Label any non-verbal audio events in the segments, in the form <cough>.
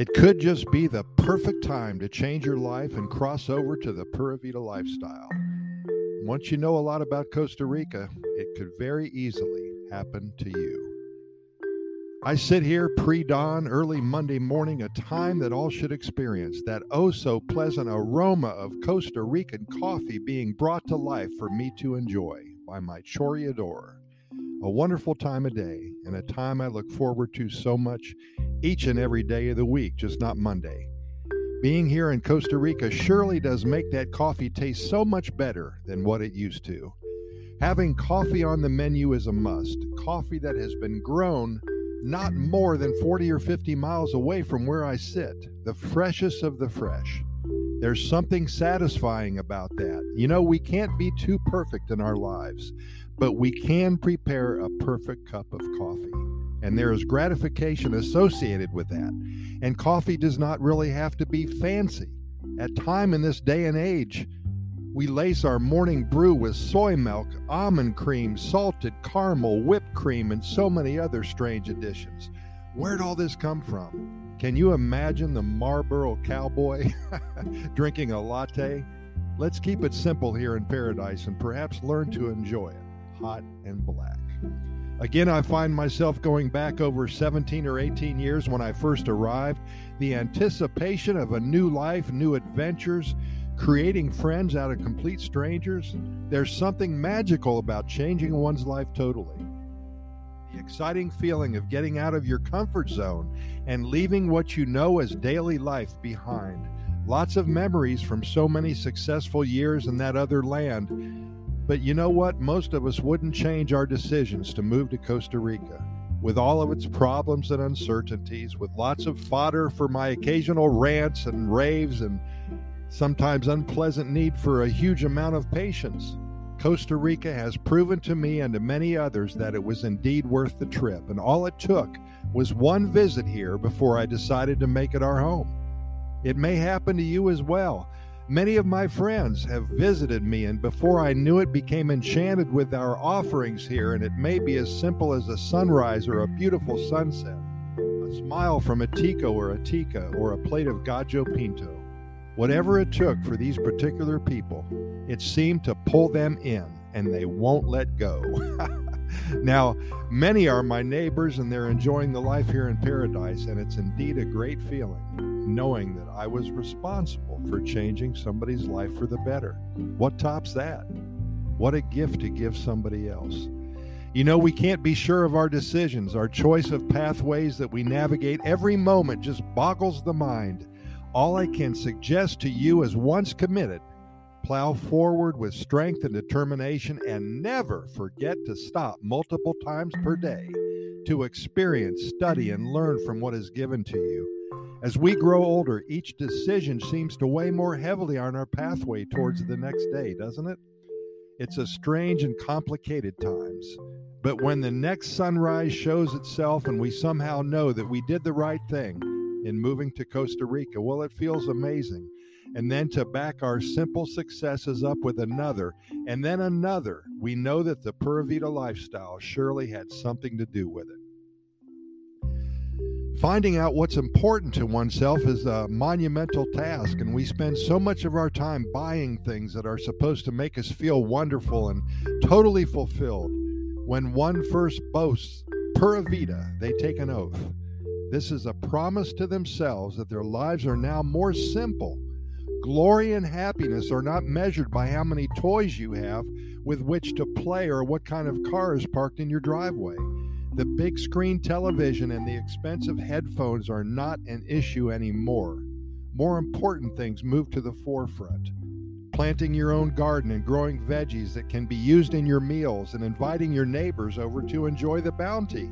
It could just be the perfect time to change your life and cross over to the Pura Vida lifestyle. Once you know a lot about Costa Rica, it could very easily happen to you. I sit here pre dawn, early Monday morning, a time that all should experience that oh so pleasant aroma of Costa Rican coffee being brought to life for me to enjoy by my Chorreador. A wonderful time of day and a time I look forward to so much each and every day of the week, just not Monday. Being here in Costa Rica surely does make that coffee taste so much better than what it used to. Having coffee on the menu is a must. Coffee that has been grown not more than 40 or 50 miles away from where I sit, the freshest of the fresh. There's something satisfying about that. You know, we can't be too perfect in our lives, but we can prepare a perfect cup of coffee. And there is gratification associated with that. And coffee does not really have to be fancy. At time in this day and age, we lace our morning brew with soy milk, almond cream, salted caramel, whipped cream, and so many other strange additions. Where'd all this come from? Can you imagine the Marlboro cowboy <laughs> drinking a latte? Let's keep it simple here in paradise and perhaps learn to enjoy it hot and black. Again, I find myself going back over 17 or 18 years when I first arrived. The anticipation of a new life, new adventures, creating friends out of complete strangers. There's something magical about changing one's life totally. Exciting feeling of getting out of your comfort zone and leaving what you know as daily life behind. Lots of memories from so many successful years in that other land. But you know what? Most of us wouldn't change our decisions to move to Costa Rica. With all of its problems and uncertainties, with lots of fodder for my occasional rants and raves and sometimes unpleasant need for a huge amount of patience. Costa Rica has proven to me and to many others that it was indeed worth the trip, and all it took was one visit here before I decided to make it our home. It may happen to you as well. Many of my friends have visited me, and before I knew it, became enchanted with our offerings here, and it may be as simple as a sunrise or a beautiful sunset, a smile from a tico or a tica, or a plate of gallo pinto. Whatever it took for these particular people, it seemed to pull them in and they won't let go. <laughs> now, many are my neighbors and they're enjoying the life here in paradise, and it's indeed a great feeling knowing that I was responsible for changing somebody's life for the better. What tops that? What a gift to give somebody else. You know, we can't be sure of our decisions. Our choice of pathways that we navigate every moment just boggles the mind. All I can suggest to you is once committed, plow forward with strength and determination and never forget to stop multiple times per day to experience, study, and learn from what is given to you. As we grow older, each decision seems to weigh more heavily on our pathway towards the next day, doesn't it? It's a strange and complicated times. But when the next sunrise shows itself and we somehow know that we did the right thing, in moving to Costa Rica. Well, it feels amazing. And then to back our simple successes up with another, and then another, we know that the Pura Vida lifestyle surely had something to do with it. Finding out what's important to oneself is a monumental task, and we spend so much of our time buying things that are supposed to make us feel wonderful and totally fulfilled. When one first boasts Pura Vida, they take an oath. This is a promise to themselves that their lives are now more simple. Glory and happiness are not measured by how many toys you have with which to play or what kind of car is parked in your driveway. The big screen television and the expensive headphones are not an issue anymore. More important things move to the forefront. Planting your own garden and growing veggies that can be used in your meals and inviting your neighbors over to enjoy the bounty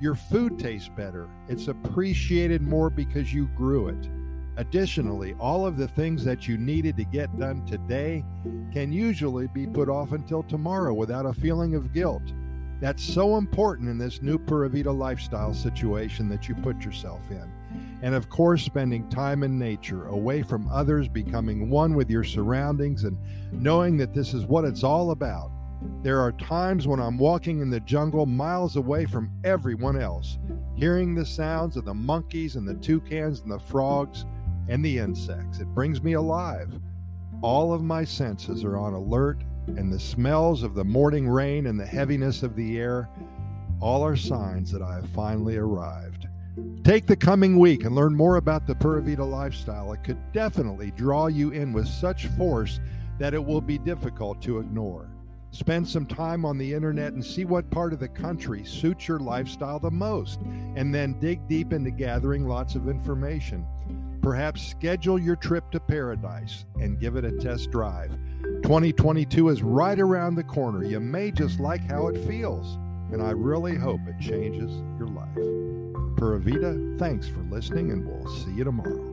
your food tastes better. It's appreciated more because you grew it. Additionally, all of the things that you needed to get done today can usually be put off until tomorrow without a feeling of guilt. That's so important in this new Pura Vida lifestyle situation that you put yourself in. And of course, spending time in nature, away from others, becoming one with your surroundings, and knowing that this is what it's all about There are times when I'm walking in the jungle miles away from everyone else, hearing the sounds of the monkeys and the toucans and the frogs and the insects. It brings me alive. All of my senses are on alert, and the smells of the morning rain and the heaviness of the air all are signs that I have finally arrived. Take the coming week and learn more about the Pura Vida lifestyle. It could definitely draw you in with such force that it will be difficult to ignore. Spend some time on the internet and see what part of the country suits your lifestyle the most, and then dig deep into gathering lots of information. Perhaps schedule your trip to paradise and give it a test drive. 2022 is right around the corner. You may just like how it feels, and I really hope it changes your life. Pura Vida, thanks for listening, and we'll see you tomorrow.